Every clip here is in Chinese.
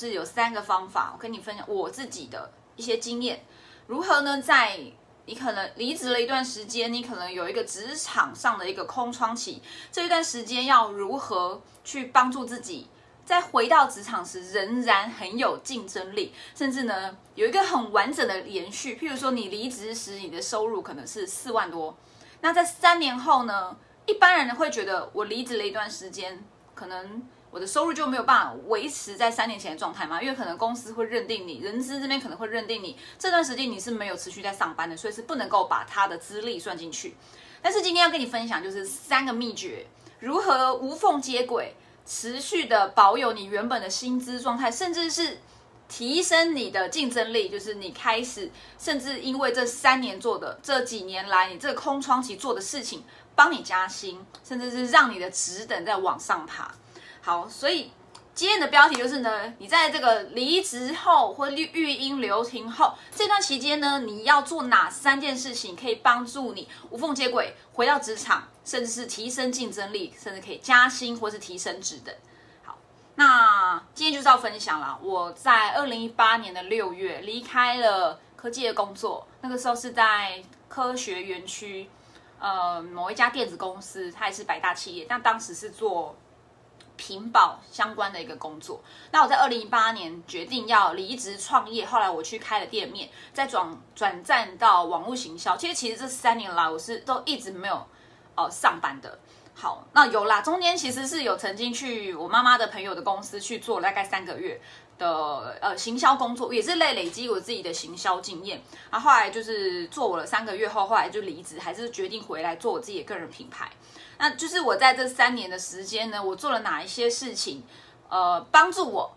是有三个方法，我跟你分享我自己的一些经验，如何呢？在你可能离职了一段时间，你可能有一个职场上的一个空窗期，这一段时间要如何去帮助自己，在回到职场时仍然很有竞争力，甚至呢有一个很完整的延续。譬如说，你离职时你的收入可能是四万多，那在三年后呢，一般人会觉得我离职了一段时间，可能。我的收入就没有办法维持在三年前的状态嘛？因为可能公司会认定你，人资这边可能会认定你这段时间你是没有持续在上班的，所以是不能够把他的资历算进去。但是今天要跟你分享就是三个秘诀，如何无缝接轨，持续的保有你原本的薪资状态，甚至是提升你的竞争力。就是你开始，甚至因为这三年做的这几年来你这个空窗期做的事情，帮你加薪，甚至是让你的职等在往上爬。好，所以今天的标题就是呢，你在这个离职后或育育婴留停后这段期间呢，你要做哪三件事情可以帮助你无缝接轨回到职场，甚至是提升竞争力，甚至可以加薪或是提升职等。好，那今天就是要分享了，我在二零一八年的六月离开了科技的工作，那个时候是在科学园区，呃，某一家电子公司，它也是百大企业，但当时是做。屏保相关的一个工作，那我在二零一八年决定要离职创业，后来我去开了店面，再转转战到网络行销。其实其实这三年来我是都一直没有呃上班的。好，那有啦，中间其实是有曾经去我妈妈的朋友的公司去做大概三个月的呃行销工作，也是累累积我自己的行销经验。然后后来就是做了三个月后，后来就离职，还是决定回来做我自己的个人品牌。那就是我在这三年的时间呢，我做了哪一些事情，呃，帮助我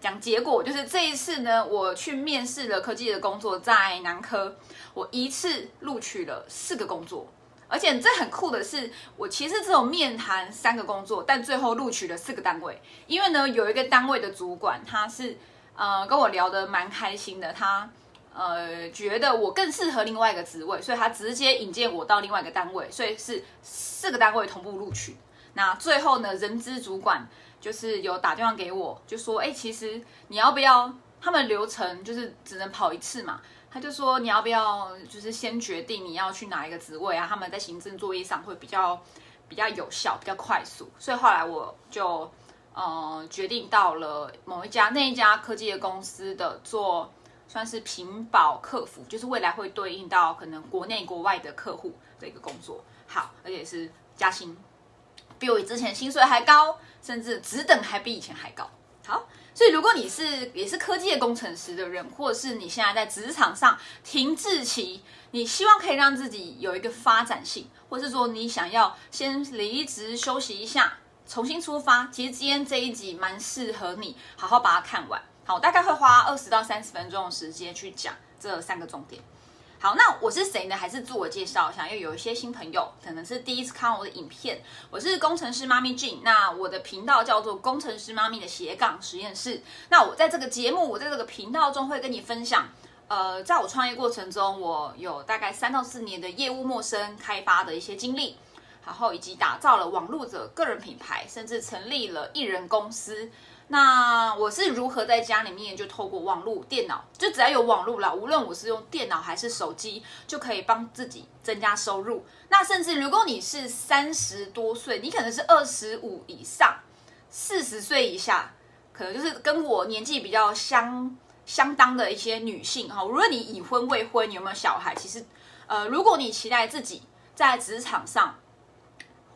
讲结果。就是这一次呢，我去面试了科技的工作，在南科，我一次录取了四个工作，而且这很酷的是，我其实只有面谈三个工作，但最后录取了四个单位。因为呢，有一个单位的主管，他是呃跟我聊得蛮开心的，他。呃，觉得我更适合另外一个职位，所以他直接引荐我到另外一个单位，所以是四个单位同步录取。那最后呢，人资主管就是有打电话给我，就说：“哎，其实你要不要？他们流程就是只能跑一次嘛。”他就说：“你要不要？就是先决定你要去哪一个职位啊？他们在行政作业上会比较比较有效，比较快速。”所以后来我就呃决定到了某一家那一家科技的公司的做。算是屏保客服，就是未来会对应到可能国内国外的客户的一个工作。好，而且是加薪，比我之前薪水还高，甚至职等还比以前还高。好，所以如果你是也是科技的工程师的人，或者是你现在在职场上停滞期，你希望可以让自己有一个发展性，或是说你想要先离职休息一下，重新出发，其实今天这一集蛮适合你好好把它看完。好，大概会花二十到三十分钟的时间去讲这三个重点。好，那我是谁呢？还是自我介绍一下，因为有一些新朋友可能是第一次看我的影片。我是工程师妈咪 Jane，那我的频道叫做工程师妈咪的斜杠实验室。那我在这个节目，我在这个频道中会跟你分享，呃，在我创业过程中，我有大概三到四年的业务陌生开发的一些经历，然后以及打造了网络的个人品牌，甚至成立了艺人公司。那我是如何在家里面就透过网络电脑，就只要有网络了，无论我是用电脑还是手机，就可以帮自己增加收入。那甚至如果你是三十多岁，你可能是二十五以上，四十岁以下，可能就是跟我年纪比较相相当的一些女性哈。无论你已婚未婚，你有没有小孩，其实呃，如果你期待自己在职场上。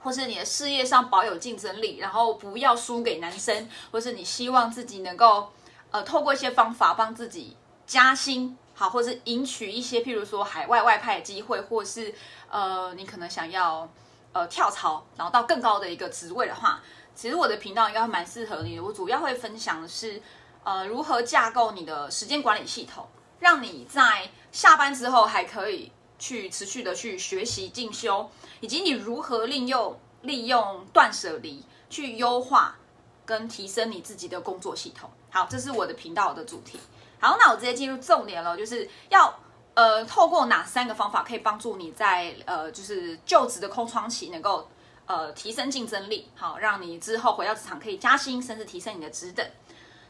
或是你的事业上保有竞争力，然后不要输给男生，或是你希望自己能够呃透过一些方法帮自己加薪，好，或是赢取一些譬如说海外外派的机会，或是呃你可能想要呃跳槽，然后到更高的一个职位的话，其实我的频道应该蛮适合你的。我主要会分享的是呃如何架构你的时间管理系统，让你在下班之后还可以。去持续的去学习进修，以及你如何利用利用断舍离去优化跟提升你自己的工作系统。好，这是我的频道的主题。好，那我直接进入重点了，就是要呃透过哪三个方法可以帮助你在呃就是就职的空窗期能够呃提升竞争力，好让你之后回到职场可以加薪，甚至提升你的职等。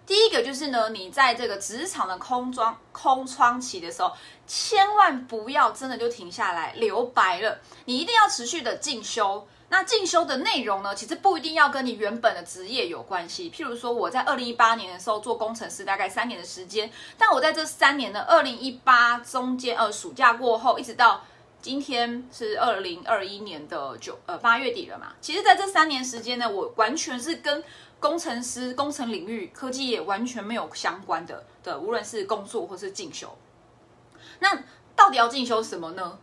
第一个就是呢，你在这个职场的空窗空窗期的时候，千万不要真的就停下来留白了，你一定要持续的进修。那进修的内容呢，其实不一定要跟你原本的职业有关系。譬如说，我在二零一八年的时候做工程师，大概三年的时间，但我在这三年的二零一八中间，呃，暑假过后，一直到今天是二零二一年的九呃八月底了嘛。其实，在这三年时间呢，我完全是跟工程师、工程领域、科技业完全没有相关的的，无论是工作或是进修。那到底要进修什么呢？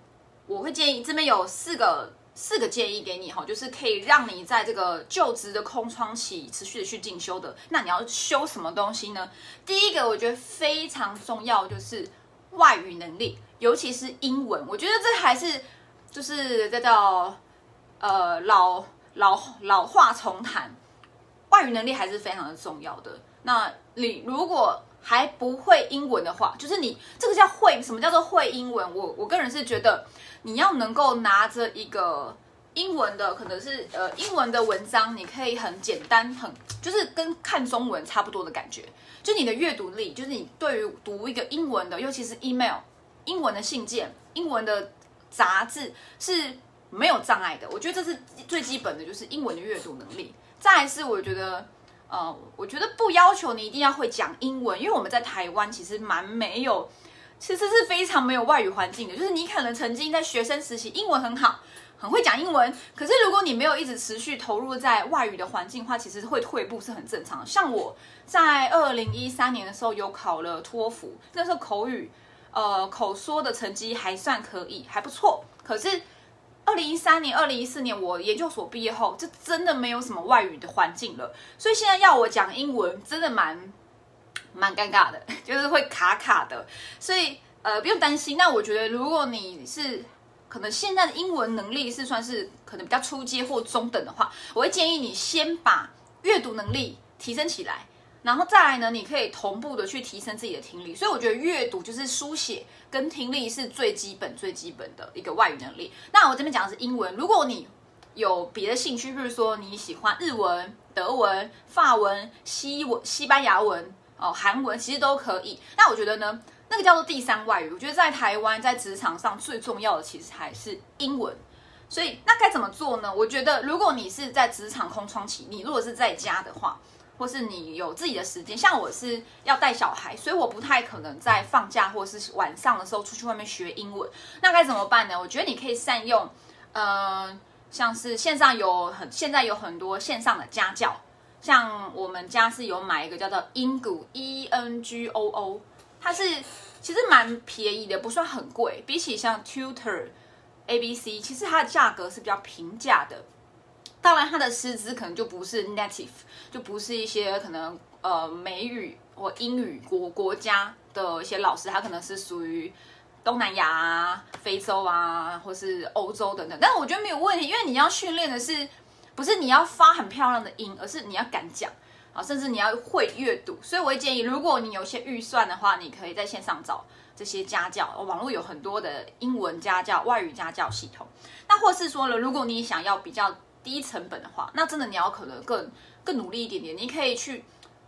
我会建议这边有四个。四个建议给你哈，就是可以让你在这个就职的空窗期持续的去进修的。那你要修什么东西呢？第一个我觉得非常重要，就是外语能力，尤其是英文。我觉得这还是就是这叫呃老老老话重谈，外语能力还是非常的重要的。那你如果还不会英文的话，就是你这个叫会什么叫做会英文？我我个人是觉得。你要能够拿着一个英文的，可能是呃英文的文章，你可以很简单，很就是跟看中文差不多的感觉。就你的阅读力，就是你对于读一个英文的，尤其是 email 英文的信件、英文的杂志是没有障碍的。我觉得这是最基本的，就是英文的阅读能力。再是我觉得，呃，我觉得不要求你一定要会讲英文，因为我们在台湾其实蛮没有。其实是非常没有外语环境的，就是你可能曾经在学生时期英文很好，很会讲英文，可是如果你没有一直持续投入在外语的环境的话，其实会退步是很正常的。像我在二零一三年的时候有考了托福，那时候口语呃口说的成绩还算可以，还不错。可是二零一三年、二零一四年我研究所毕业后，这真的没有什么外语的环境了，所以现在要我讲英文，真的蛮。蛮尴尬的，就是会卡卡的，所以呃不用担心。那我觉得，如果你是可能现在的英文能力是算是可能比较初阶或中等的话，我会建议你先把阅读能力提升起来，然后再来呢，你可以同步的去提升自己的听力。所以我觉得阅读就是书写跟听力是最基本最基本的一个外语能力。那我这边讲的是英文，如果你有别的兴趣，比如说你喜欢日文、德文、法文、西文、西班牙文。哦，韩文其实都可以。那我觉得呢，那个叫做第三外语。我觉得在台湾在职场上最重要的其实还是英文。所以那该怎么做呢？我觉得如果你是在职场空窗期，你如果是在家的话，或是你有自己的时间，像我是要带小孩，所以我不太可能在放假或是晚上的时候出去外面学英文。那该怎么办呢？我觉得你可以善用，呃，像是线上有很现在有很多线上的家教。像我们家是有买一个叫做 Engoo 它是其实蛮便宜的，不算很贵。比起像 Tutor、A B C，其实它的价格是比较平价的。当然，它的师资可能就不是 native，就不是一些可能呃美语或英语国国家的一些老师，他可能是属于东南亚啊、非洲啊，或是欧洲等等。但是我觉得没有问题，因为你要训练的是。不是你要发很漂亮的音，而是你要敢讲啊，甚至你要会阅读。所以我会建议，如果你有些预算的话，你可以在线上找这些家教，网络有很多的英文家教、外语家教系统。那或是说了，如果你想要比较低成本的话，那真的你要可能更更努力一点点。你可以去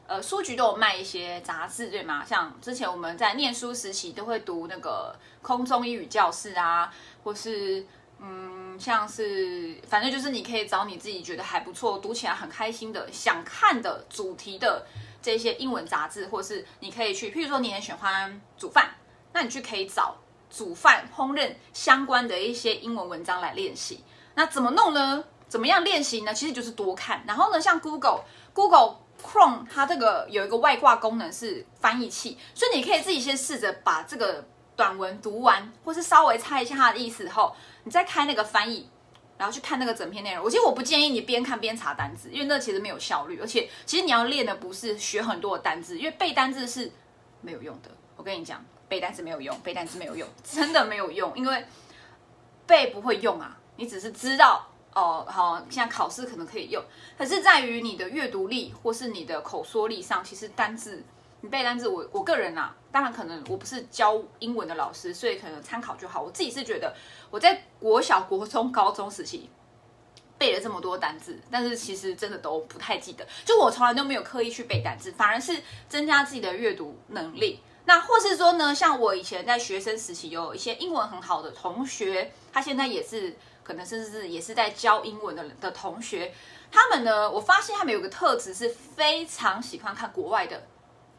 呃书局都有卖一些杂志，对吗？像之前我们在念书时期都会读那个空中英语教室啊，或是。嗯，像是反正就是你可以找你自己觉得还不错、读起来很开心的、想看的主题的这些英文杂志，或是你可以去，譬如说你很喜欢煮饭，那你去可以找煮饭、烹饪相关的一些英文文章来练习。那怎么弄呢？怎么样练习呢？其实就是多看。然后呢，像 Google、Google Chrome，它这个有一个外挂功能是翻译器，所以你可以自己先试着把这个短文读完，或是稍微猜一下它的意思后。你再开那个翻译，然后去看那个整篇内容。我其实我不建议你边看边查单字，因为那其实没有效率。而且其实你要练的不是学很多的单字，因为背单字是没有用的。我跟你讲，背单词没有用，背单词没有用，真的没有用。因为背不会用啊，你只是知道哦，好，现在考试可能可以用，可是在于你的阅读力或是你的口说力上，其实单字。你背单词，我我个人呐，当然可能我不是教英文的老师，所以可能参考就好。我自己是觉得我在国小、国中、高中时期背了这么多单字，但是其实真的都不太记得。就我从来都没有刻意去背单字，反而是增加自己的阅读能力。那或是说呢，像我以前在学生时期有一些英文很好的同学，他现在也是可能甚至是也是在教英文的的同学，他们呢，我发现他们有个特质是非常喜欢看国外的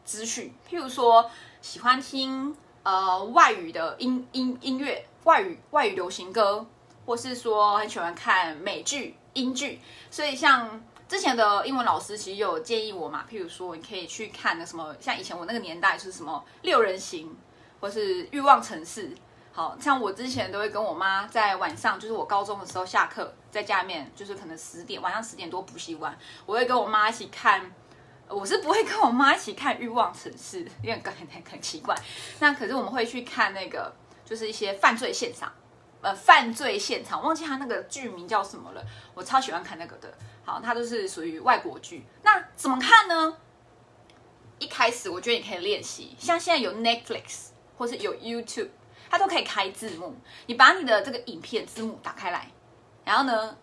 资讯，譬如说喜欢听呃外语的音音音乐、外语外语流行歌，或是说很喜欢看美剧、英剧，所以像。之前的英文老师其实有建议我嘛，譬如说你可以去看那什么，像以前我那个年代是什么六人行，或是欲望城市。好像我之前都会跟我妈在晚上，就是我高中的时候下课在家里面，就是可能十点晚上十点多补习完，我会跟我妈一起看。我是不会跟我妈一起看欲望城市，因为感觉很奇怪。那可是我们会去看那个，就是一些犯罪现场，呃，犯罪现场，忘记他那个剧名叫什么了。我超喜欢看那个的。好，它都是属于外国剧。那怎么看呢？一开始我觉得你可以练习，像现在有 Netflix 或是有 YouTube，它都可以开字幕。你把你的这个影片字幕打开来，然后呢，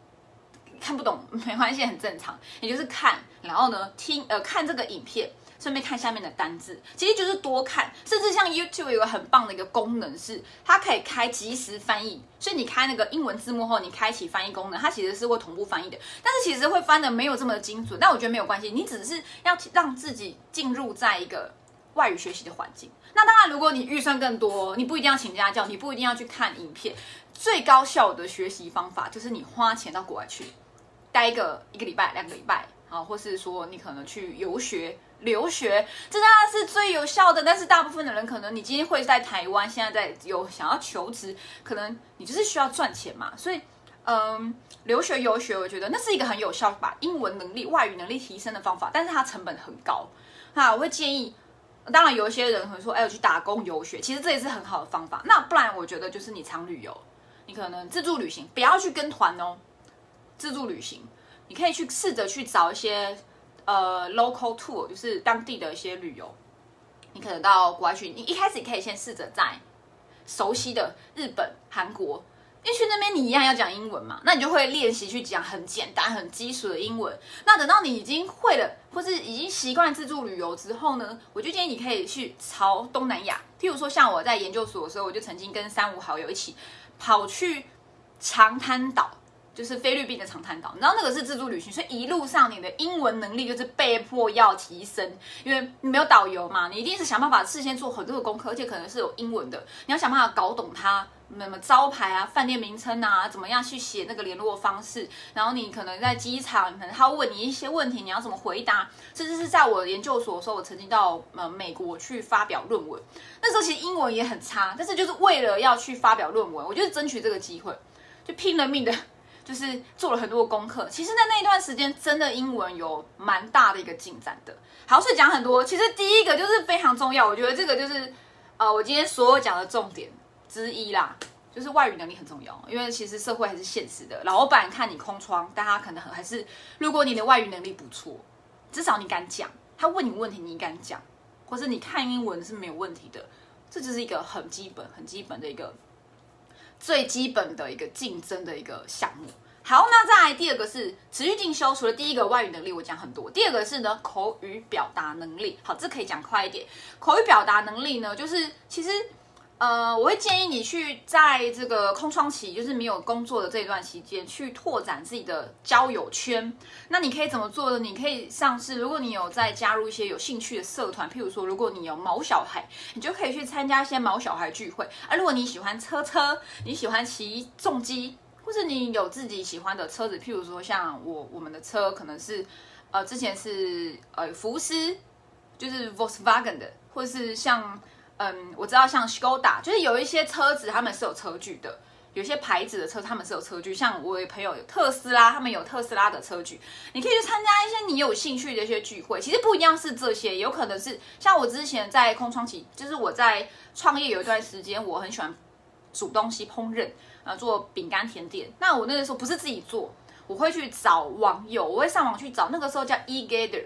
看不懂 没关系，很正常。你就是看，然后呢听呃看这个影片。顺便看下面的单字，其实就是多看，甚至像 YouTube 有个很棒的一个功能，是它可以开即时翻译。所以你开那个英文字幕后，你开启翻译功能，它其实是会同步翻译的。但是其实会翻的没有这么精准，但我觉得没有关系，你只是要让自己进入在一个外语学习的环境。那当然，如果你预算更多，你不一定要请家教，你不一定要去看影片，最高效的学习方法就是你花钱到国外去待一个一个礼拜、两个礼拜啊，或是说你可能去游学。留学这当然是最有效的，但是大部分的人可能你今天会在台湾，现在在有想要求职，可能你就是需要赚钱嘛，所以嗯，留学游学，我觉得那是一个很有效把英文能力、外语能力提升的方法，但是它成本很高。那我会建议，当然有一些人可能说，哎，我去打工游学，其实这也是很好的方法。那不然我觉得就是你常旅游，你可能自助旅行，不要去跟团哦，自助旅行，你可以去试着去找一些。呃，local tour 就是当地的一些旅游，你可能到国外去，你一开始可以先试着在熟悉的日本、韩国，因为去那边你一样要讲英文嘛，那你就会练习去讲很简单、很基础的英文。那等到你已经会了，或是已经习惯自助旅游之后呢，我就建议你可以去朝东南亚，譬如说像我在研究所的时候，我就曾经跟三五好友一起跑去长滩岛。就是菲律宾的长滩岛，你知道那个是自助旅行，所以一路上你的英文能力就是被迫要提升，因为你没有导游嘛，你一定是想办法事先做很多的功课，而且可能是有英文的，你要想办法搞懂它，什么招牌啊、饭店名称啊，怎么样去写那个联络方式，然后你可能在机场，可能他问你一些问题，你要怎么回答，甚至是在我研究所的时候，我曾经到呃美国去发表论文，那时候其实英文也很差，但是就是为了要去发表论文，我就是争取这个机会，就拼了命的。就是做了很多功课，其实，在那一段时间，真的英文有蛮大的一个进展的。好，所以讲很多，其实第一个就是非常重要，我觉得这个就是，呃，我今天所有讲的重点之一啦，就是外语能力很重要，因为其实社会还是现实的，老板看你空窗，但他可能还是，如果你的外语能力不错，至少你敢讲，他问你问题你敢讲，或者你看英文是没有问题的，这就是一个很基本、很基本的一个。最基本的一个竞争的一个项目。好，那再来第二个是持续进修。除了第一个外语能力，我讲很多。第二个是呢口语表达能力。好，这可以讲快一点。口语表达能力呢，就是其实。呃，我会建议你去在这个空窗期，就是没有工作的这段期间，去拓展自己的交友圈。那你可以怎么做呢？你可以上市，如果你有在加入一些有兴趣的社团，譬如说，如果你有毛小孩，你就可以去参加一些毛小孩聚会。啊，如果你喜欢车车，你喜欢骑重机，或者你有自己喜欢的车子，譬如说像我我们的车可能是，呃，之前是呃福斯，就是 Volkswagen 的，或是像。嗯，我知道像 Skoda，就是有一些车子他们是有车距的，有些牌子的车他们是有车距。像我朋友有特斯拉，他们有特斯拉的车距，你可以去参加一些你有兴趣的一些聚会。其实不一样是这些，有可能是像我之前在空窗期，就是我在创业有一段时间，我很喜欢煮东西烹饪，呃，做饼干甜点。那我那个时候不是自己做，我会去找网友，我会上网去找，那个时候叫 e gather，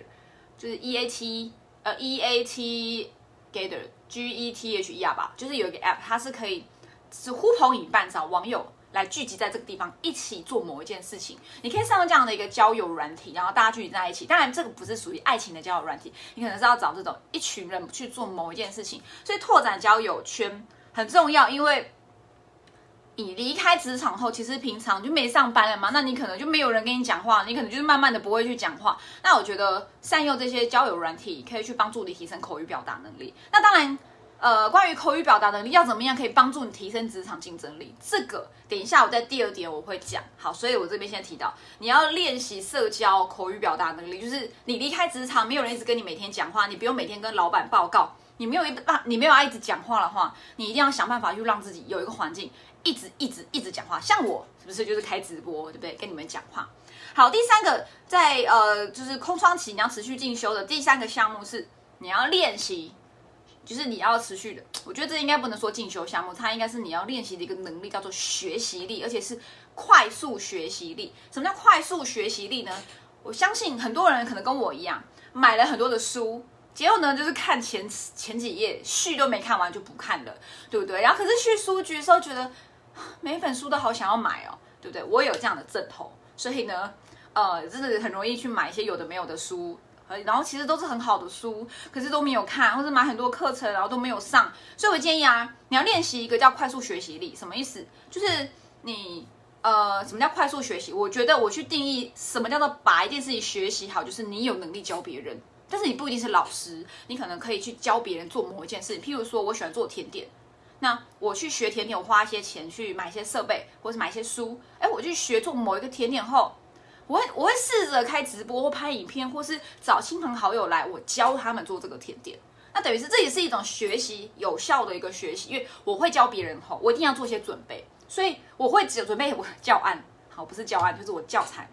就是 e a t 呃 e a t gather。G E T H E R 吧，就是有一个 app，它是可以是呼朋引伴找网友来聚集在这个地方，一起做某一件事情。你可以上这样的一个交友软体，然后大家聚集在一起。当然，这个不是属于爱情的交友软体，你可能是要找这种一群人去做某一件事情。所以拓展交友圈很重要，因为你离开职场后，其实平常就没上班了嘛，那你可能就没有人跟你讲话，你可能就是慢慢的不会去讲话。那我觉得善用这些交友软体，可以去帮助你提升口语表达能力。那当然。呃，关于口语表达能力要怎么样可以帮助你提升职场竞争力？这个等一下我在第二点我会讲。好，所以我这边先提到，你要练习社交口语表达能力，就是你离开职场，没有人一直跟你每天讲话，你不用每天跟老板报告，你没有一你没有要一直讲话的话，你一定要想办法去让自己有一个环境，一直一直一直讲话。像我是不是就是开直播，对不对？跟你们讲话。好，第三个在呃就是空窗期你要持续进修的第三个项目是你要练习。就是你要持续的，我觉得这应该不能说进修项目，它应该是你要练习的一个能力，叫做学习力，而且是快速学习力。什么叫快速学习力呢？我相信很多人可能跟我一样，买了很多的书，结果呢就是看前前几页，序都没看完就不看了，对不对？然后可是去书局的时候，觉得每本书都好想要买哦，对不对？我有这样的阵头，所以呢，呃，真的很容易去买一些有的没有的书。然后其实都是很好的书，可是都没有看，或者买很多课程，然后都没有上。所以我建议啊，你要练习一个叫快速学习力，什么意思？就是你呃，什么叫快速学习？我觉得我去定义什么叫做把一件事情学习好，就是你有能力教别人，但是你不一定是老师，你可能可以去教别人做某一件事情。譬如说，我喜欢做甜点，那我去学甜点，我花一些钱去买一些设备，或是买一些书，哎，我去学做某一个甜点后。我会我会试着开直播或拍影片，或是找亲朋好友来，我教他们做这个甜点。那等于是这也是一种学习有效的一个学习，因为我会教别人后，我一定要做些准备，所以我会只准备我教案，好不是教案就是我教材，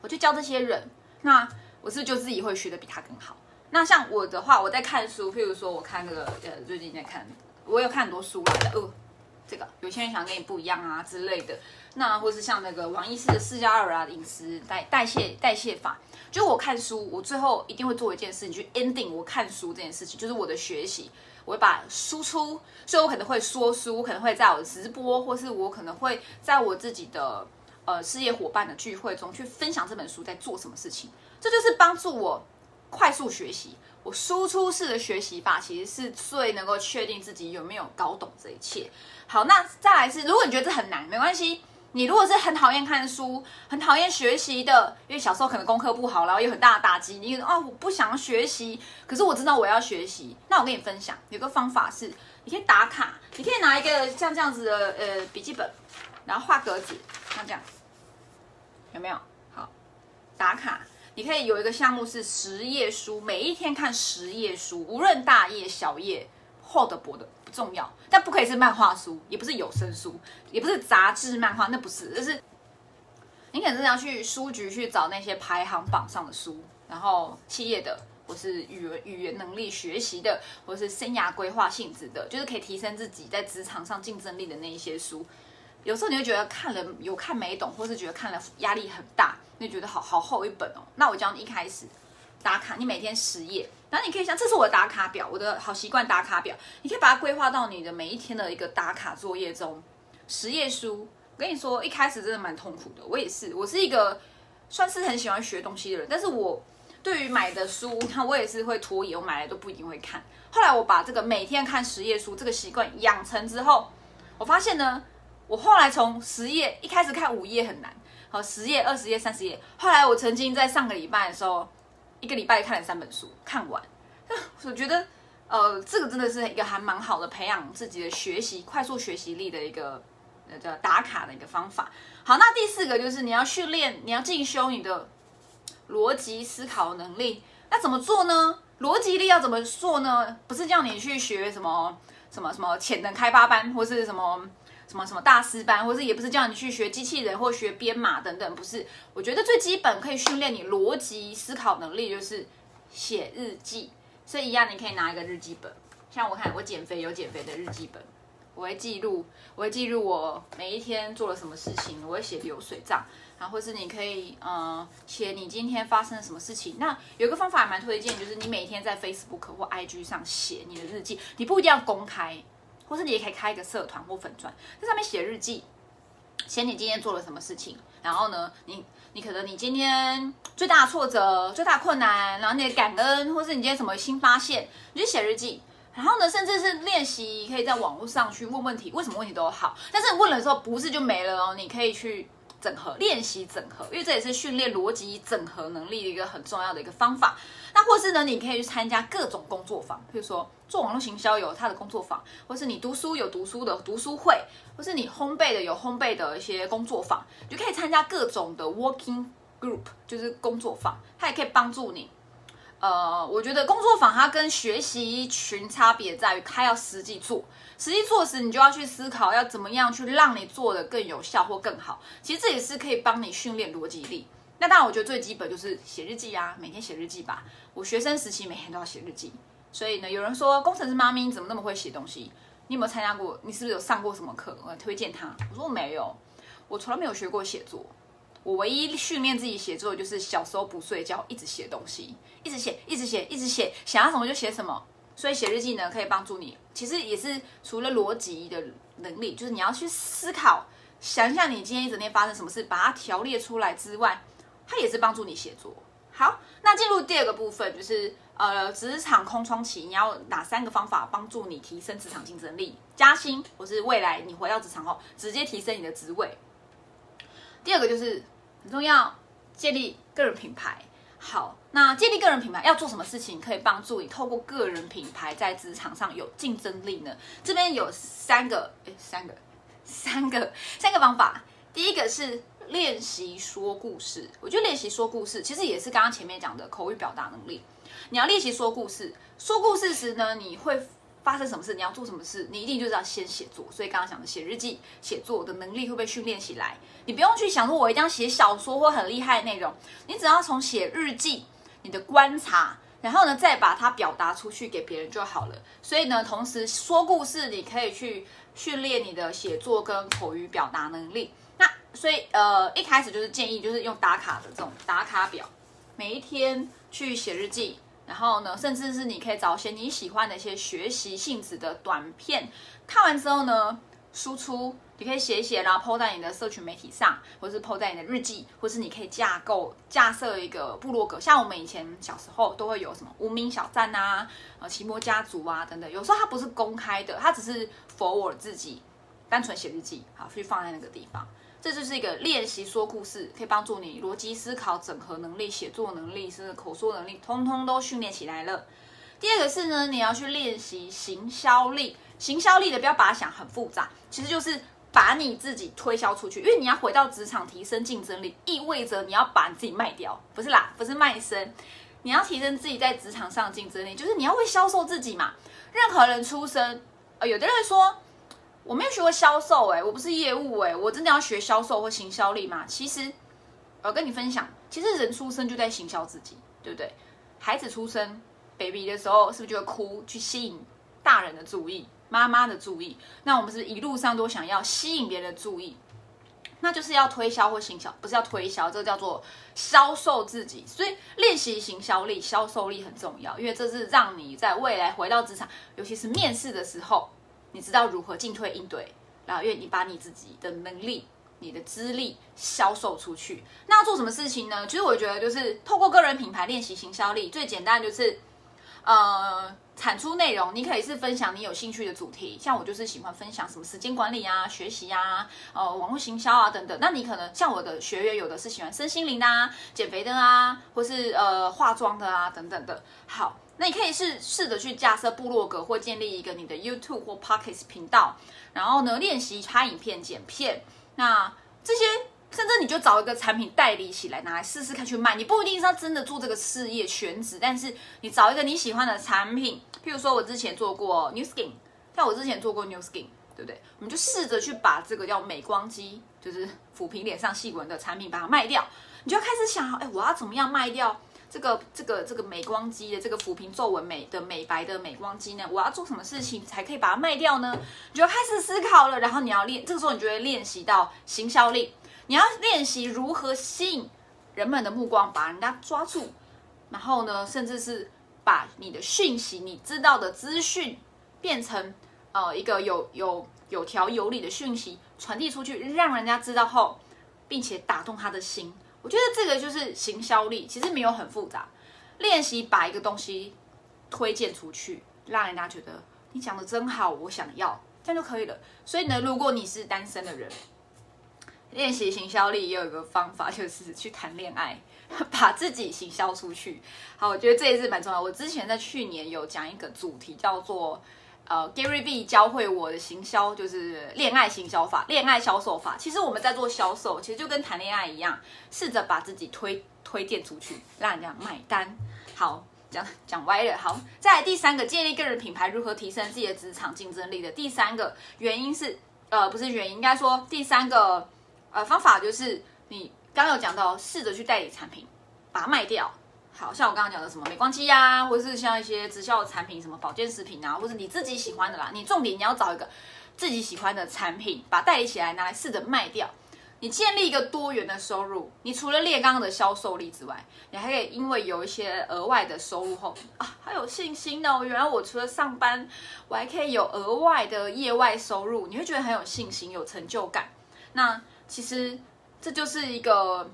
我去教这些人。那我是不是就自己会学的比他更好？那像我的话，我在看书，譬如说我看那个呃最近在看，我有看很多书来的，呃，这个有些人想跟你不一样啊之类的。那或是像那个王医师的四加二啊，饮食代代谢代谢法，就我看书，我最后一定会做一件事情，去 ending 我看书这件事情，就是我的学习，我会把输出，所以我可能会说书，我可能会在我的直播，或是我可能会在我自己的呃事业伙伴的聚会中去分享这本书在做什么事情，这就是帮助我快速学习。我输出式的学习法，其实是最能够确定自己有没有搞懂这一切。好，那再来是，如果你觉得这很难，没关系。你如果是很讨厌看书、很讨厌学习的，因为小时候可能功课不好，然后有很大的打击，你哦我不想学习，可是我知道我要学习，那我跟你分享，有个方法是，你可以打卡，你可以拿一个像这样子的呃笔记本，然后画格子，像这样，有没有？好，打卡，你可以有一个项目是十页书，每一天看十页书，无论大页小页，厚的薄的不。重要，但不可以是漫画书，也不是有声书，也不是杂志漫画，那不是，就是你可能真的要去书局去找那些排行榜上的书，然后企业的，或是语文语言能力学习的，或是生涯规划性质的，就是可以提升自己在职场上竞争力的那一些书。有时候你会觉得看了有看没懂，或是觉得看了压力很大，你觉得好好厚一本哦。那我教你一开始打卡，你每天十页。然后你可以想，这是我的打卡表，我的好习惯打卡表，你可以把它规划到你的每一天的一个打卡作业中。十页书，我跟你说，一开始真的蛮痛苦的，我也是，我是一个算是很喜欢学东西的人，但是我对于买的书，你看我也是会拖延，我买来都不一定会看。后来我把这个每天看十页书这个习惯养成之后，我发现呢，我后来从十页一开始看五页很难，好十页、二十页、三十页，后来我曾经在上个礼拜的时候。一个礼拜看了三本书，看完，我觉得，呃，这个真的是一个还蛮好的培养自己的学习、快速学习力的一个呃叫打卡的一个方法。好，那第四个就是你要训练，你要进修你的逻辑思考能力。那怎么做呢？逻辑力要怎么做呢？不是叫你去学什么什么什么潜能开发班，或是什么。什么什么大师班，或者也不是叫你去学机器人或学编码等等，不是。我觉得最基本可以训练你逻辑思考能力，就是写日记。所以一样，你可以拿一个日记本，像我看我减肥有减肥的日记本，我会记录，我会记录我每一天做了什么事情，我会写流水账。然后或是你可以呃写你今天发生了什么事情。那有一个方法蛮推荐，就是你每天在 Facebook 或 IG 上写你的日记，你不一定要公开。或是你也可以开一个社团或粉钻，在上面写日记，写你今天做了什么事情，然后呢，你你可能你今天最大的挫折、最大困难，然后你的感恩，或是你今天什么新发现，你就写日记。然后呢，甚至是练习，可以在网络上去问问题，为什么问题都好。但是问了之后，不是就没了哦，你可以去整合练习整合，因为这也是训练逻辑整合能力的一个很重要的一个方法。那或是呢，你可以去参加各种工作坊，比如说做网络行销有他的工作坊，或是你读书有读书的读书会，或是你烘焙的有烘焙的一些工作坊，就可以参加各种的 working group，就是工作坊，它也可以帮助你。呃，我觉得工作坊它跟学习群差别在于，它要实际做，实际做时你就要去思考要怎么样去让你做的更有效或更好。其实这也是可以帮你训练逻辑力。那当然，我觉得最基本就是写日记啊，每天写日记吧。我学生时期每天都要写日记，所以呢，有人说工程师妈咪怎么那么会写东西？你有没有参加过？你是不是有上过什么课？我推荐他。我说我没有，我从来没有学过写作。我唯一训练自己写作，就是小时候不睡觉，一直写东西，一直写，一直写，一直写，想要什么就写什么。所以写日记呢，可以帮助你，其实也是除了逻辑的能力，就是你要去思考，想一下你今天一整天发生什么事，把它条列出来之外，它也是帮助你写作。好，那进入第二个部分，就是呃，职场空窗期，你要哪三个方法帮助你提升职场竞争力、加薪，或是未来你回到职场后直接提升你的职位？第二个就是。很重要，建立个人品牌。好，那建立个人品牌要做什么事情可以帮助你透过个人品牌在职场上有竞争力呢？这边有三个，哎，三个，三个，三个方法。第一个是练习说故事。我觉得练习说故事其实也是刚刚前面讲的口语表达能力。你要练习说故事，说故事时呢，你会。发生什么事，你要做什么事，你一定就是要先写作。所以刚刚讲的写日记、写作的能力会被训练起来。你不用去想说，我一定要写小说或很厉害的内容，你只要从写日记、你的观察，然后呢再把它表达出去给别人就好了。所以呢，同时说故事，你可以去训练你的写作跟口语表达能力。那所以呃，一开始就是建议就是用打卡的这种打卡表，每一天去写日记。然后呢，甚至是你可以找些你喜欢的一些学习性质的短片，看完之后呢，输出你可以写一写，然后 PO 在你的社群媒体上，或是 PO 在你的日记，或是你可以架构架设一个部落格，像我们以前小时候都会有什么无名小站啊、呃奇摩家族啊等等，有时候它不是公开的，它只是 for 我自己单纯写日记，好，去放在那个地方。这就是一个练习说故事，可以帮助你逻辑思考、整合能力、写作能力，甚至口说能力，通通都训练起来了。第二个是呢，你要去练习行销力。行销力的不要把它想很复杂，其实就是把你自己推销出去。因为你要回到职场提升竞争力，意味着你要把你自己卖掉，不是啦，不是卖身。你要提升自己在职场上的竞争力，就是你要会销售自己嘛。任何人出身，呃，有的人说。我没有学过销售，哎，我不是业务，哎，我真的要学销售或行销力吗？其实，我跟你分享，其实人出生就在行销自己，对不对？孩子出生，baby 的时候，是不是就会哭，去吸引大人的注意，妈妈的注意？那我们是一路上都想要吸引别人的注意，那就是要推销或行销，不是要推销，这个叫做销售自己。所以练习行销力、销售力很重要，因为这是让你在未来回到职场，尤其是面试的时候。你知道如何进退应对，然后因为你把你自己的能力、你的资历销售出去，那要做什么事情呢？其实我觉得就是透过个人品牌练习行销力，最简单就是，呃，产出内容。你可以是分享你有兴趣的主题，像我就是喜欢分享什么时间管理啊、学习啊、呃，网络行销啊等等。那你可能像我的学员，有的是喜欢身心灵的啊、减肥的啊，或是呃化妆的啊等等的。好。那你可以试试着去架设部落格，或建立一个你的 YouTube 或 Pockets 频道，然后呢练习拍影片、剪片。那这些甚至你就找一个产品代理起来，拿来试试看去卖。你不一定是要真的做这个事业全职，但是你找一个你喜欢的产品，譬如说我之前做过 New Skin，像我之前做过 New Skin，对不对？我们就试着去把这个叫美光肌，就是抚平脸上细纹的产品，把它卖掉。你就开始想，哎，我要怎么样卖掉？这个这个这个美光肌的这个抚平皱纹美的美白的美光肌呢，我要做什么事情才可以把它卖掉呢？你就开始思考了，然后你要练，这个时候你就会练习到行销力，你要练习如何吸引人们的目光，把人家抓住，然后呢，甚至是把你的讯息、你知道的资讯变成呃一个有有有条有理的讯息传递出去，让人家知道后，并且打动他的心。我觉得这个就是行销力，其实没有很复杂。练习把一个东西推荐出去，让人家觉得你讲的真好，我想要，这样就可以了。所以呢，如果你是单身的人，练习行销力也有一个方法，就是去谈恋爱，把自己行销出去。好，我觉得这也是蛮重要。我之前在去年有讲一个主题，叫做呃 Gary V 教会我的行销，就是恋爱行销法、恋爱销售法。其实我们在做销售，其实就跟谈恋爱一样，试着把自己推推荐出去，让人家买单。好，讲讲歪了。好，再来第三个，建立个人品牌，如何提升自己的职场竞争力的第三个原因是，呃，不是原因，应该说第三个。呃，方法就是你刚刚有讲到，试着去代理产品，把它卖掉。好像我刚刚讲的什么美光机呀，或者是像一些直销的产品，什么保健食品啊，或者你自己喜欢的啦。你重点你要找一个自己喜欢的产品，把代理起来，拿来试着卖掉。你建立一个多元的收入，你除了列刚刚的销售力之外，你还可以因为有一些额外的收入后啊，还有信心呢。原来我除了上班，我还可以有额外的业外收入，你会觉得很有信心，有成就感。那其实这就是一个，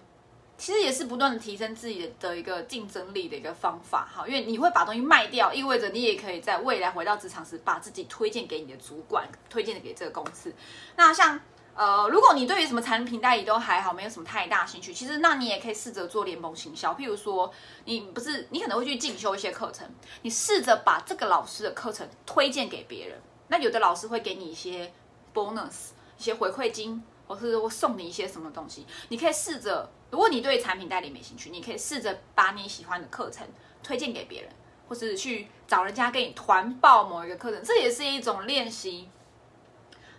其实也是不断的提升自己的一个竞争力的一个方法哈。因为你会把东西卖掉，意味着你也可以在未来回到职场时，把自己推荐给你的主管，推荐给这个公司。那像呃，如果你对于什么产品代理都还好，没有什么太大兴趣，其实那你也可以试着做联盟行销。譬如说，你不是你可能会去进修一些课程，你试着把这个老师的课程推荐给别人。那有的老师会给你一些 bonus，一些回馈金。或是我送你一些什么东西，你可以试着，如果你对产品代理没兴趣，你可以试着把你喜欢的课程推荐给别人，或是去找人家给你团报某一个课程，这也是一种练习，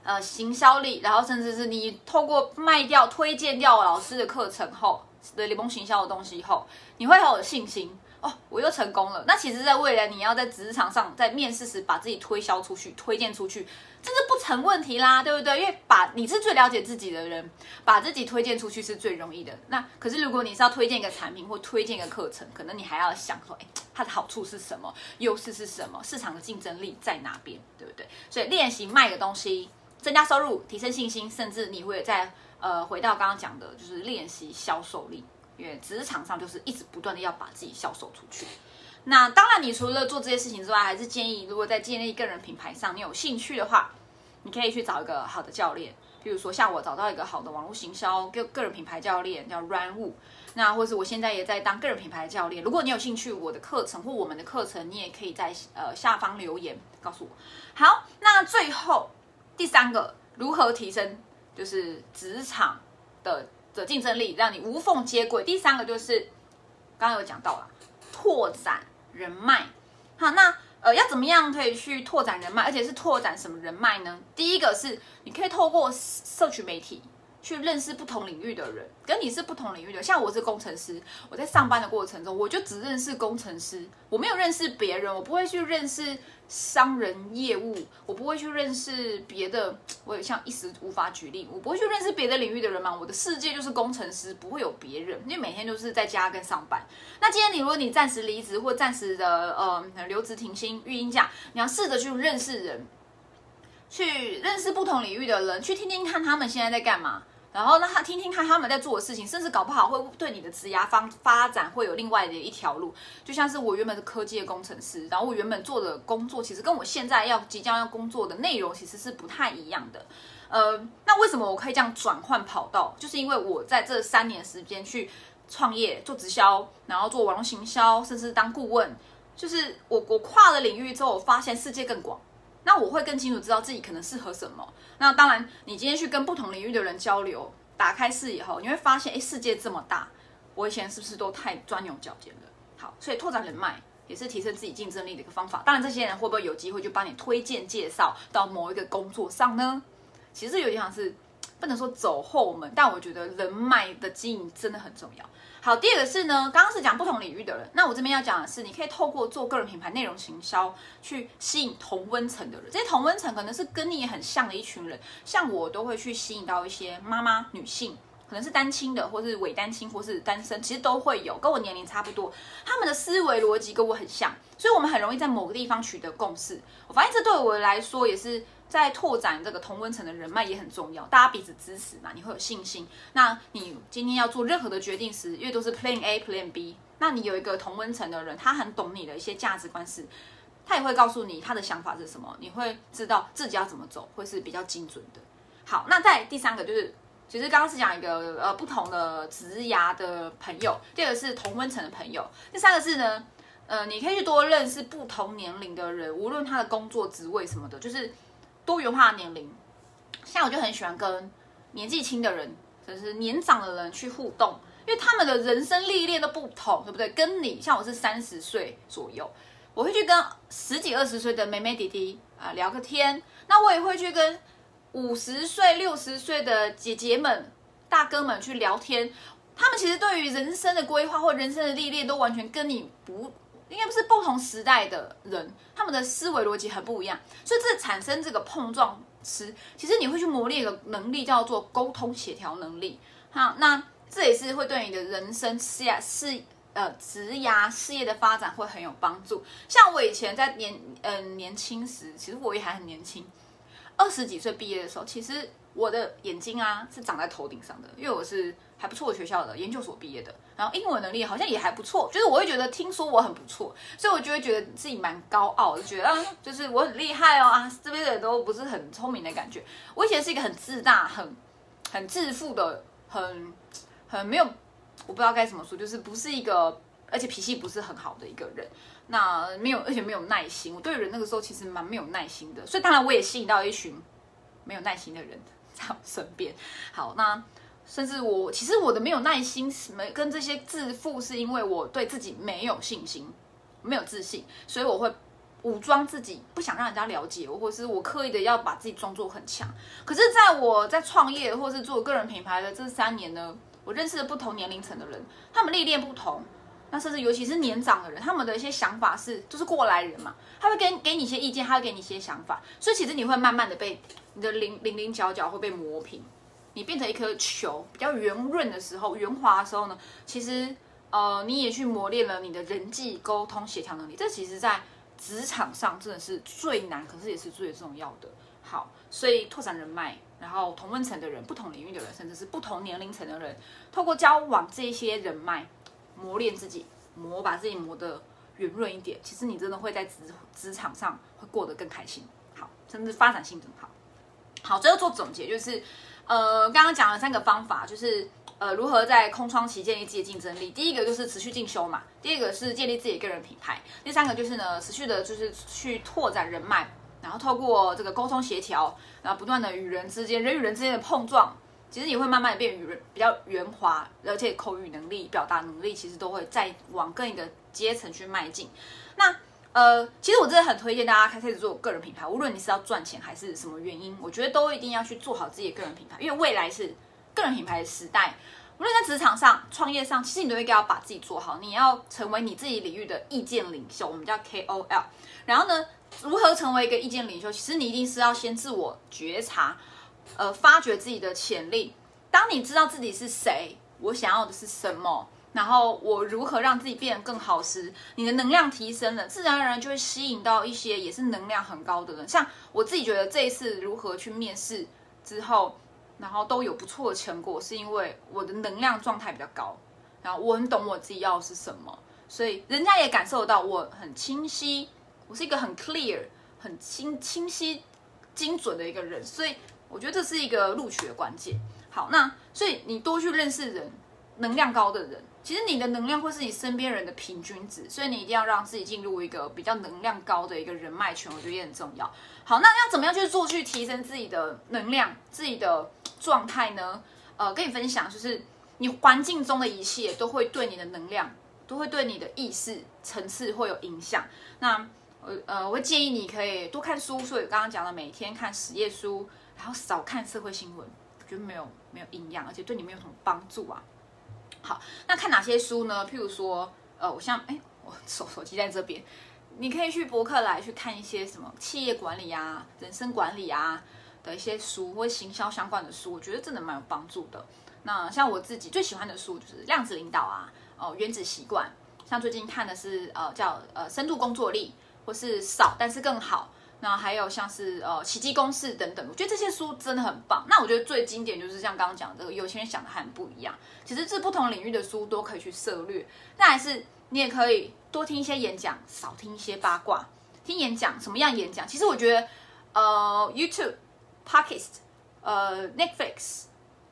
呃，行销力。然后甚至是你透过卖掉、推荐掉老师的课程后对联盟行销的东西后，你会很有信心。哦，我又成功了。那其实，在未来你要在职场上，在面试时把自己推销出去、推荐出去，这是不成问题啦，对不对？因为把你是最了解自己的人，把自己推荐出去是最容易的。那可是，如果你是要推荐一个产品或推荐一个课程，可能你还要想说，哎，它的好处是什么？优势是什么？市场的竞争力在哪边？对不对？所以练习卖个东西，增加收入，提升信心，甚至你会在呃，回到刚刚讲的，就是练习销售力。为职场上就是一直不断的要把自己销售出去。那当然，你除了做这些事情之外，还是建议，如果在建立个人品牌上你有兴趣的话，你可以去找一个好的教练。比如说，像我找到一个好的网络行销个个人品牌教练，叫 Run Wu。那或是我现在也在当个人品牌教练。如果你有兴趣我的课程或我们的课程，你也可以在呃下方留言告诉我。好，那最后第三个，如何提升就是职场的。的竞争力让你无缝接轨。第三个就是刚刚有讲到了拓展人脉。好，那呃要怎么样可以去拓展人脉，而且是拓展什么人脉呢？第一个是你可以透过社群媒体去认识不同领域的人，跟你是不同领域的。像我是工程师，我在上班的过程中，我就只认识工程师，我没有认识别人，我不会去认识。商人业务，我不会去认识别的，我也像一时无法举例，我不会去认识别的领域的人嘛。我的世界就是工程师，不会有别人，因为每天都是在家跟上班。那今天你如果你暂时离职或暂时的呃留职停薪、育婴假，你要试着去认识人，去认识不同领域的人，去听听看他们现在在干嘛。然后让他听听看他们在做的事情，甚至搞不好会对你的职涯方发展会有另外的一条路。就像是我原本是科技的工程师，然后我原本做的工作其实跟我现在要即将要工作的内容其实是不太一样的。呃，那为什么我可以这样转换跑道？就是因为我在这三年时间去创业做直销，然后做网络行销，甚至当顾问，就是我我跨了领域之后，我发现世界更广。那我会更清楚知道自己可能适合什么。那当然，你今天去跟不同领域的人交流，打开视野后，你会发现，哎，世界这么大，我以前是不是都太钻牛角尖了？好，所以拓展人脉也是提升自己竞争力的一个方法。当然，这些人会不会有机会就帮你推荐介绍到某一个工作上呢？其实有点像是不能说走后门，但我觉得人脉的经营真的很重要。好，第二个是呢，刚刚是讲不同领域的人，那我这边要讲的是，你可以透过做个人品牌内容行销，去吸引同温层的人。这些同温层可能是跟你很像的一群人，像我都会去吸引到一些妈妈、女性，可能是单亲的，或是伪单亲，或是单身，其实都会有，跟我年龄差不多，他们的思维逻辑跟我很像，所以我们很容易在某个地方取得共识。我发现这对我来说也是。在拓展这个同温层的人脉也很重要，大家彼此支持嘛，你会有信心。那你今天要做任何的决定时，因为都是 Plan A、Plan B，那你有一个同温层的人，他很懂你的一些价值观是，他也会告诉你他的想法是什么，你会知道自己要怎么走，会是比较精准的。好，那在第三个就是，其实刚刚是讲一个呃不同的职涯的朋友，第二个是同温层的朋友，第三个是呢。呃，你可以去多认识不同年龄的人，无论他的工作职位什么的，就是多元化的年龄。像我就很喜欢跟年纪轻的人，就是年长的人去互动，因为他们的人生历练都不同，对不对？跟你像我是三十岁左右，我会去跟十几二十岁的妹妹弟弟啊聊个天，那我也会去跟五十岁六十岁的姐姐们、大哥们去聊天，他们其实对于人生的规划或人生的历练都完全跟你不。应该不是不同时代的人，他们的思维逻辑很不一样，所以这产生这个碰撞时，其实你会去磨练一个能力，叫做沟通协调能力。好，那这也是会对你的人生事业、事呃职涯事业的发展会很有帮助。像我以前在年嗯年轻时，其实我也还很年轻，二十几岁毕业的时候，其实我的眼睛啊是长在头顶上的，因为我是。还不错的学校的研究所毕业的，然后英文能力好像也还不错，就是我会觉得听说我很不错，所以我就会觉得自己蛮高傲，就觉得啊，就是我很厉害哦啊，这边的人都不是很聪明的感觉。我以前是一个很自大、很很自负的，很很没有，我不知道该怎么说，就是不是一个，而且脾气不是很好的一个人。那没有，而且没有耐心。我对人那个时候其实蛮没有耐心的，所以当然我也吸引到一群没有耐心的人在我身边。好，那。甚至我其实我的没有耐心，没跟这些自负，是因为我对自己没有信心，没有自信，所以我会武装自己，不想让人家了解我，或是我刻意的要把自己装作很强。可是，在我在创业或是做个人品牌的这三年呢，我认识了不同年龄层的人，他们历练不同，那甚至尤其是年长的人，他们的一些想法是就是过来人嘛，他会给给你一些意见，他会给你一些想法，所以其实你会慢慢的被你的棱棱棱角角会被磨平。你变成一颗球，比较圆润的时候，圆滑的时候呢，其实呃，你也去磨练了你的人际沟通协调能力。这其实，在职场上真的是最难，可是也是最重要的。好，所以拓展人脉，然后同温层的人、不同领域的人，甚至是不同年龄层的人，透过交往这些人脉，磨练自己，磨把自己磨得圆润一点。其实你真的会在职职场上会过得更开心，好，甚至发展性更好。好，最后做总结就是。呃，刚刚讲了三个方法，就是呃如何在空窗期建立自己的竞争力。第一个就是持续进修嘛，第二个是建立自己的个人品牌，第三个就是呢持续的就是去拓展人脉，然后透过这个沟通协调，然后不断的与人之间人与人之间的碰撞，其实你会慢慢的变圆比较圆滑，而且口语能力、表达能力其实都会再往更一个阶层去迈进。那呃，其实我真的很推荐大家开始做个人品牌，无论你是要赚钱还是什么原因，我觉得都一定要去做好自己的个人品牌，因为未来是个人品牌的时代。无论在职场上、创业上，其实你都应该要把自己做好，你要成为你自己领域的意见领袖，我们叫 KOL。然后呢，如何成为一个意见领袖？其实你一定是要先自我觉察，呃，发掘自己的潜力。当你知道自己是谁，我想要的是什么。然后我如何让自己变得更好时，你的能量提升了，自然而然就会吸引到一些也是能量很高的人。像我自己觉得这一次如何去面试之后，然后都有不错的成果，是因为我的能量状态比较高，然后我很懂我自己要的是什么，所以人家也感受到我很清晰，我是一个很 clear、很清清晰、精准的一个人，所以我觉得这是一个录取的关键。好，那所以你多去认识人，能量高的人。其实你的能量会是你身边人的平均值，所以你一定要让自己进入一个比较能量高的一个人脉圈，我觉得也很重要。好，那要怎么样去做去提升自己的能量、自己的状态呢？呃，跟你分享，就是你环境中的一切都会对你的能量，都会对你的意识层次会有影响。那呃呃，我会建议你可以多看书，所以刚刚讲的每天看十页书，然后少看社会新闻，我觉得没有没有营养，而且对你没有什么帮助啊。好，那看哪些书呢？譬如说，呃，我像，哎，我手手机在这边，你可以去博客来去看一些什么企业管理啊、人生管理啊的一些书，或行销相关的书，我觉得真的蛮有帮助的。那像我自己最喜欢的书就是量子领导啊，哦，原子习惯。像最近看的是呃叫呃深度工作力，或是少但是更好。那还有像是呃奇迹公式等等，我觉得这些书真的很棒。那我觉得最经典就是像刚刚讲的，有钱人想的很不一样。其实这不同领域的书都可以去涉略，那还是你也可以多听一些演讲，少听一些八卦。听演讲什么样演讲？其实我觉得呃 YouTube、Podcast、呃 Netflix、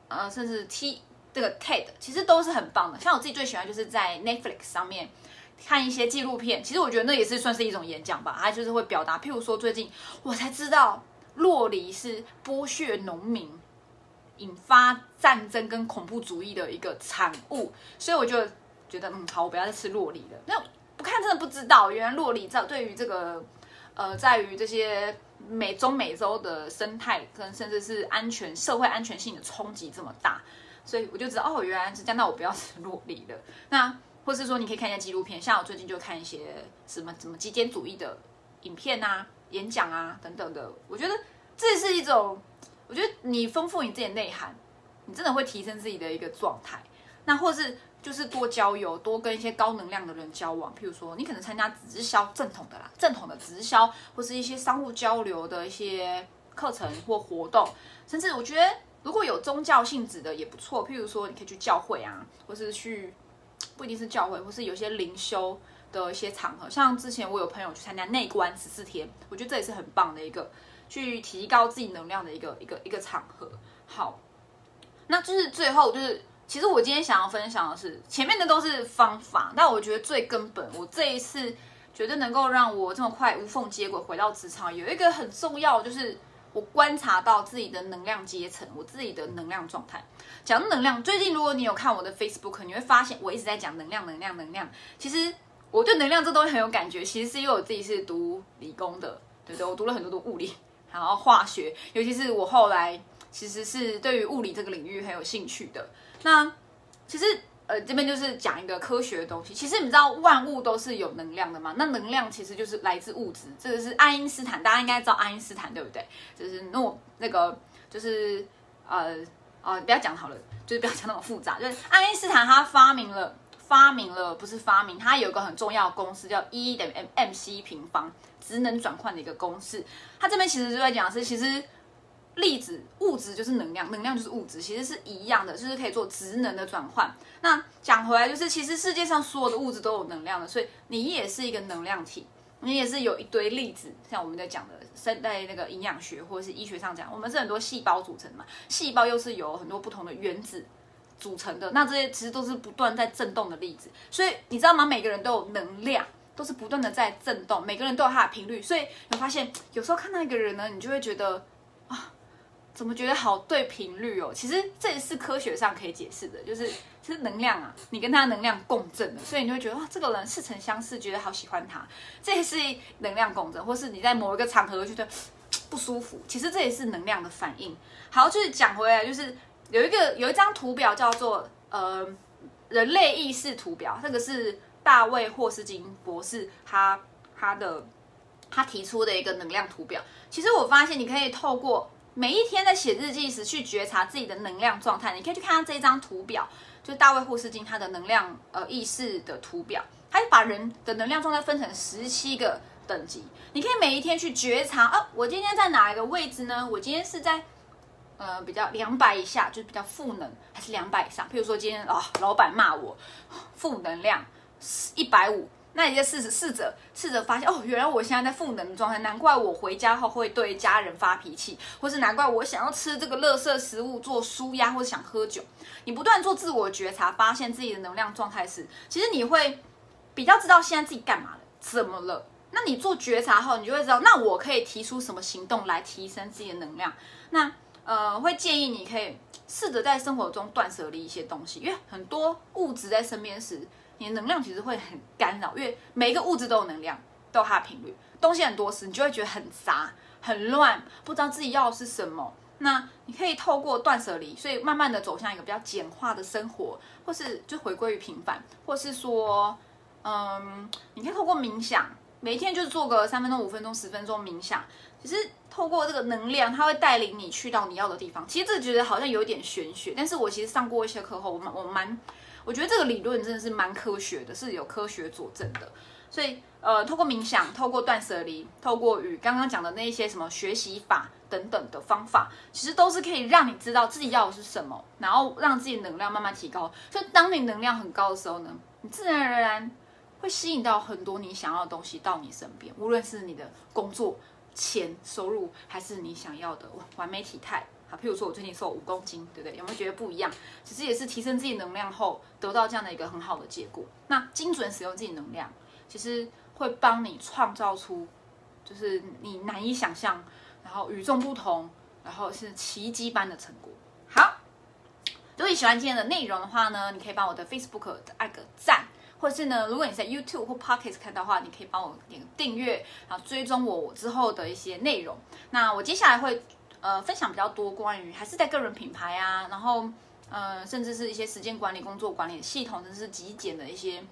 呃甚至 T 这个 TED 其实都是很棒的。像我自己最喜欢就是在 Netflix 上面。看一些纪录片，其实我觉得那也是算是一种演讲吧。它就是会表达，譬如说最近我才知道洛梨是剥削农民、引发战争跟恐怖主义的一个产物，所以我就觉得嗯好，我不要再吃洛梨了。那不看真的不知道，原来洛梨在对于这个呃，在于这些美中美洲的生态跟甚至是安全、社会安全性的冲击这么大，所以我就知道哦，原来是这样。那我不要吃洛梨了。那。或是说，你可以看一下纪录片，像我最近就看一些什么什么极简主义的影片啊、演讲啊等等的。我觉得这是一种，我觉得你丰富你自己的内涵，你真的会提升自己的一个状态。那或是就是多交友，多跟一些高能量的人交往。譬如说，你可能参加直销正统的啦，正统的直销，或是一些商务交流的一些课程或活动。甚至我觉得，如果有宗教性质的也不错。譬如说，你可以去教会啊，或是去。不一定是教会，或是有些灵修的一些场合，像之前我有朋友去参加内观十四天，我觉得这也是很棒的一个去提高自己能量的一个一个一个场合。好，那就是最后就是，其实我今天想要分享的是，前面的都是方法，但我觉得最根本，我这一次觉得能够让我这么快无缝接轨回到职场，有一个很重要就是。我观察到自己的能量阶层，我自己的能量状态。讲能量，最近如果你有看我的 Facebook，你会发现我一直在讲能量，能量，能量。其实我对能量这东西很有感觉，其实是因为我自己是读理工的，对不对？我读了很多的物理，然后化学，尤其是我后来其实是对于物理这个领域很有兴趣的。那其实。呃，这边就是讲一个科学的东西。其实你知道万物都是有能量的吗？那能量其实就是来自物质。这个是爱因斯坦，大家应该知道爱因斯坦对不对？就是诺那个就是呃呃，不要讲好了，就是不要讲那么复杂。就是爱因斯坦他发明了发明了不是发明，他有一个很重要的公式叫 E 等于 m m c 平方，职能转换的一个公式。他这边其实就在讲是其实。粒子物质就是能量，能量就是物质，其实是一样的，就是可以做职能的转换。那讲回来，就是其实世界上所有的物质都有能量的，所以你也是一个能量体，你也是有一堆粒子。像我们在讲的生，在那个营养学或者是医学上讲，我们是很多细胞组成嘛，细胞又是由很多不同的原子组成的。那这些其实都是不断在震动的粒子，所以你知道吗？每个人都有能量，都是不断的在震动，每个人都有它的频率。所以你发现，有时候看到一个人呢，你就会觉得啊。怎么觉得好对频率哦？其实这也是科学上可以解释的，就是其实能量啊，你跟他能量共振了，所以你就会觉得哇，这个人似曾相识，觉得好喜欢他，这也是能量共振，或是你在某一个场合觉得不舒服，其实这也是能量的反应。好，就是讲回来，就是有一个有一张图表叫做呃人类意识图表，这个是大卫霍斯金博士他他的他提出的一个能量图表。其实我发现你可以透过每一天在写日记时，去觉察自己的能量状态。你可以去看这一张图表，就大卫·霍斯金他的能量呃意识的图表。他把人的能量状态分成十七个等级。你可以每一天去觉察啊，我今天在哪一个位置呢？我今天是在呃比较两百以下，就是比较负能，还是两百以上？譬如说今天啊，老板骂我，负能量一百五。那你就试试着试着发现哦，原来我现在在负能的状态，难怪我回家后会对家人发脾气，或是难怪我想要吃这个垃圾食物做舒压，或者想喝酒。你不断做自我觉察，发现自己的能量状态时，其实你会比较知道现在自己干嘛了，怎么了。那你做觉察后，你就会知道，那我可以提出什么行动来提升自己的能量。那呃，会建议你可以试着在生活中断舍离一些东西，因为很多物质在身边时。你的能量其实会很干扰，因为每一个物质都有能量，都有它的频率。东西很多时，你就会觉得很杂、很乱，不知道自己要的是什么。那你可以透过断舍离，所以慢慢的走向一个比较简化的生活，或是就回归于平凡，或是说，嗯，你可以透过冥想，每天就是做个三分钟、五分钟、十分钟冥想，其实透过这个能量，它会带领你去到你要的地方。其实这觉得好像有点玄学，但是我其实上过一些课后，我蛮我蛮，我觉得这个理论真的是蛮科学的，是有科学佐证的。所以，呃，透过冥想，透过断舍离，透过与刚刚讲的那些什么学习法等等的方法，其实都是可以让你知道自己要的是什么，然后让自己能量慢慢提高。所以，当你能量很高的时候呢，你自然而然会吸引到很多你想要的东西到你身边，无论是你的工作、钱、收入，还是你想要的完美体态。好，譬如说我最近瘦五公斤，对不对？有没有觉得不一样？其实也是提升自己能量后得到这样的一个很好的结果。那精准使用自己能量。其实会帮你创造出，就是你难以想象，然后与众不同，然后是奇迹般的成果。好，如果你喜欢今天的内容的话呢，你可以帮我的 Facebook 按个赞，或者是呢，如果你在 YouTube 或 Pocket 看到的话，你可以帮我点订阅，然后追踪我之后的一些内容。那我接下来会呃分享比较多关于还是在个人品牌啊，然后呃甚至是一些时间管理、工作管理系统，甚至是极简的一些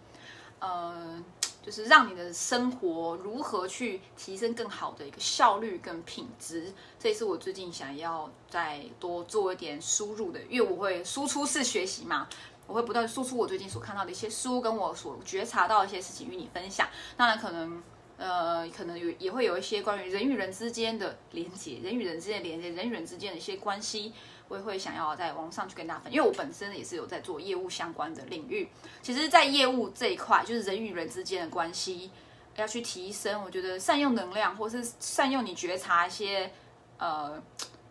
呃。就是让你的生活如何去提升更好的一个效率跟品质，这也是我最近想要再多做一点输入的，因为我会输出式学习嘛，我会不断输出我最近所看到的一些书，跟我所觉察到的一些事情与你分享。当然，可能呃，可能有也会有一些关于人与人之间的连接，人与人之间的连接，人与人之间的一些关系。我也会想要在网上去跟大家分享，因为我本身也是有在做业务相关的领域。其实，在业务这一块，就是人与人之间的关系要去提升。我觉得善用能量，或是善用你觉察一些呃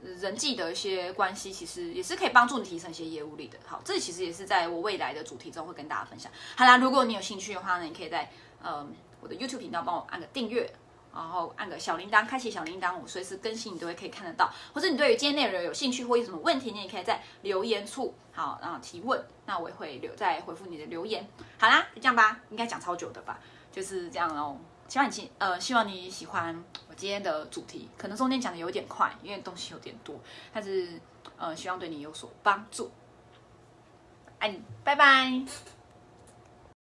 人际的一些关系，其实也是可以帮助你提升一些业务力的。好，这其实也是在我未来的主题中会跟大家分享。好啦，如果你有兴趣的话呢，你可以在呃我的 YouTube 频道帮我按个订阅。然后按个小铃铛，开启小铃铛，我随时更新你都会可以看得到。或者你对于今天内容有兴趣或有什么问题，你也可以在留言处好然后提问，那我也会留再回复你的留言。好啦，就这样吧，应该讲超久的吧，就是这样哦。希望你喜呃希望你喜欢我今天的主题，可能中间讲的有点快，因为东西有点多，但是呃希望对你有所帮助。爱你，拜拜。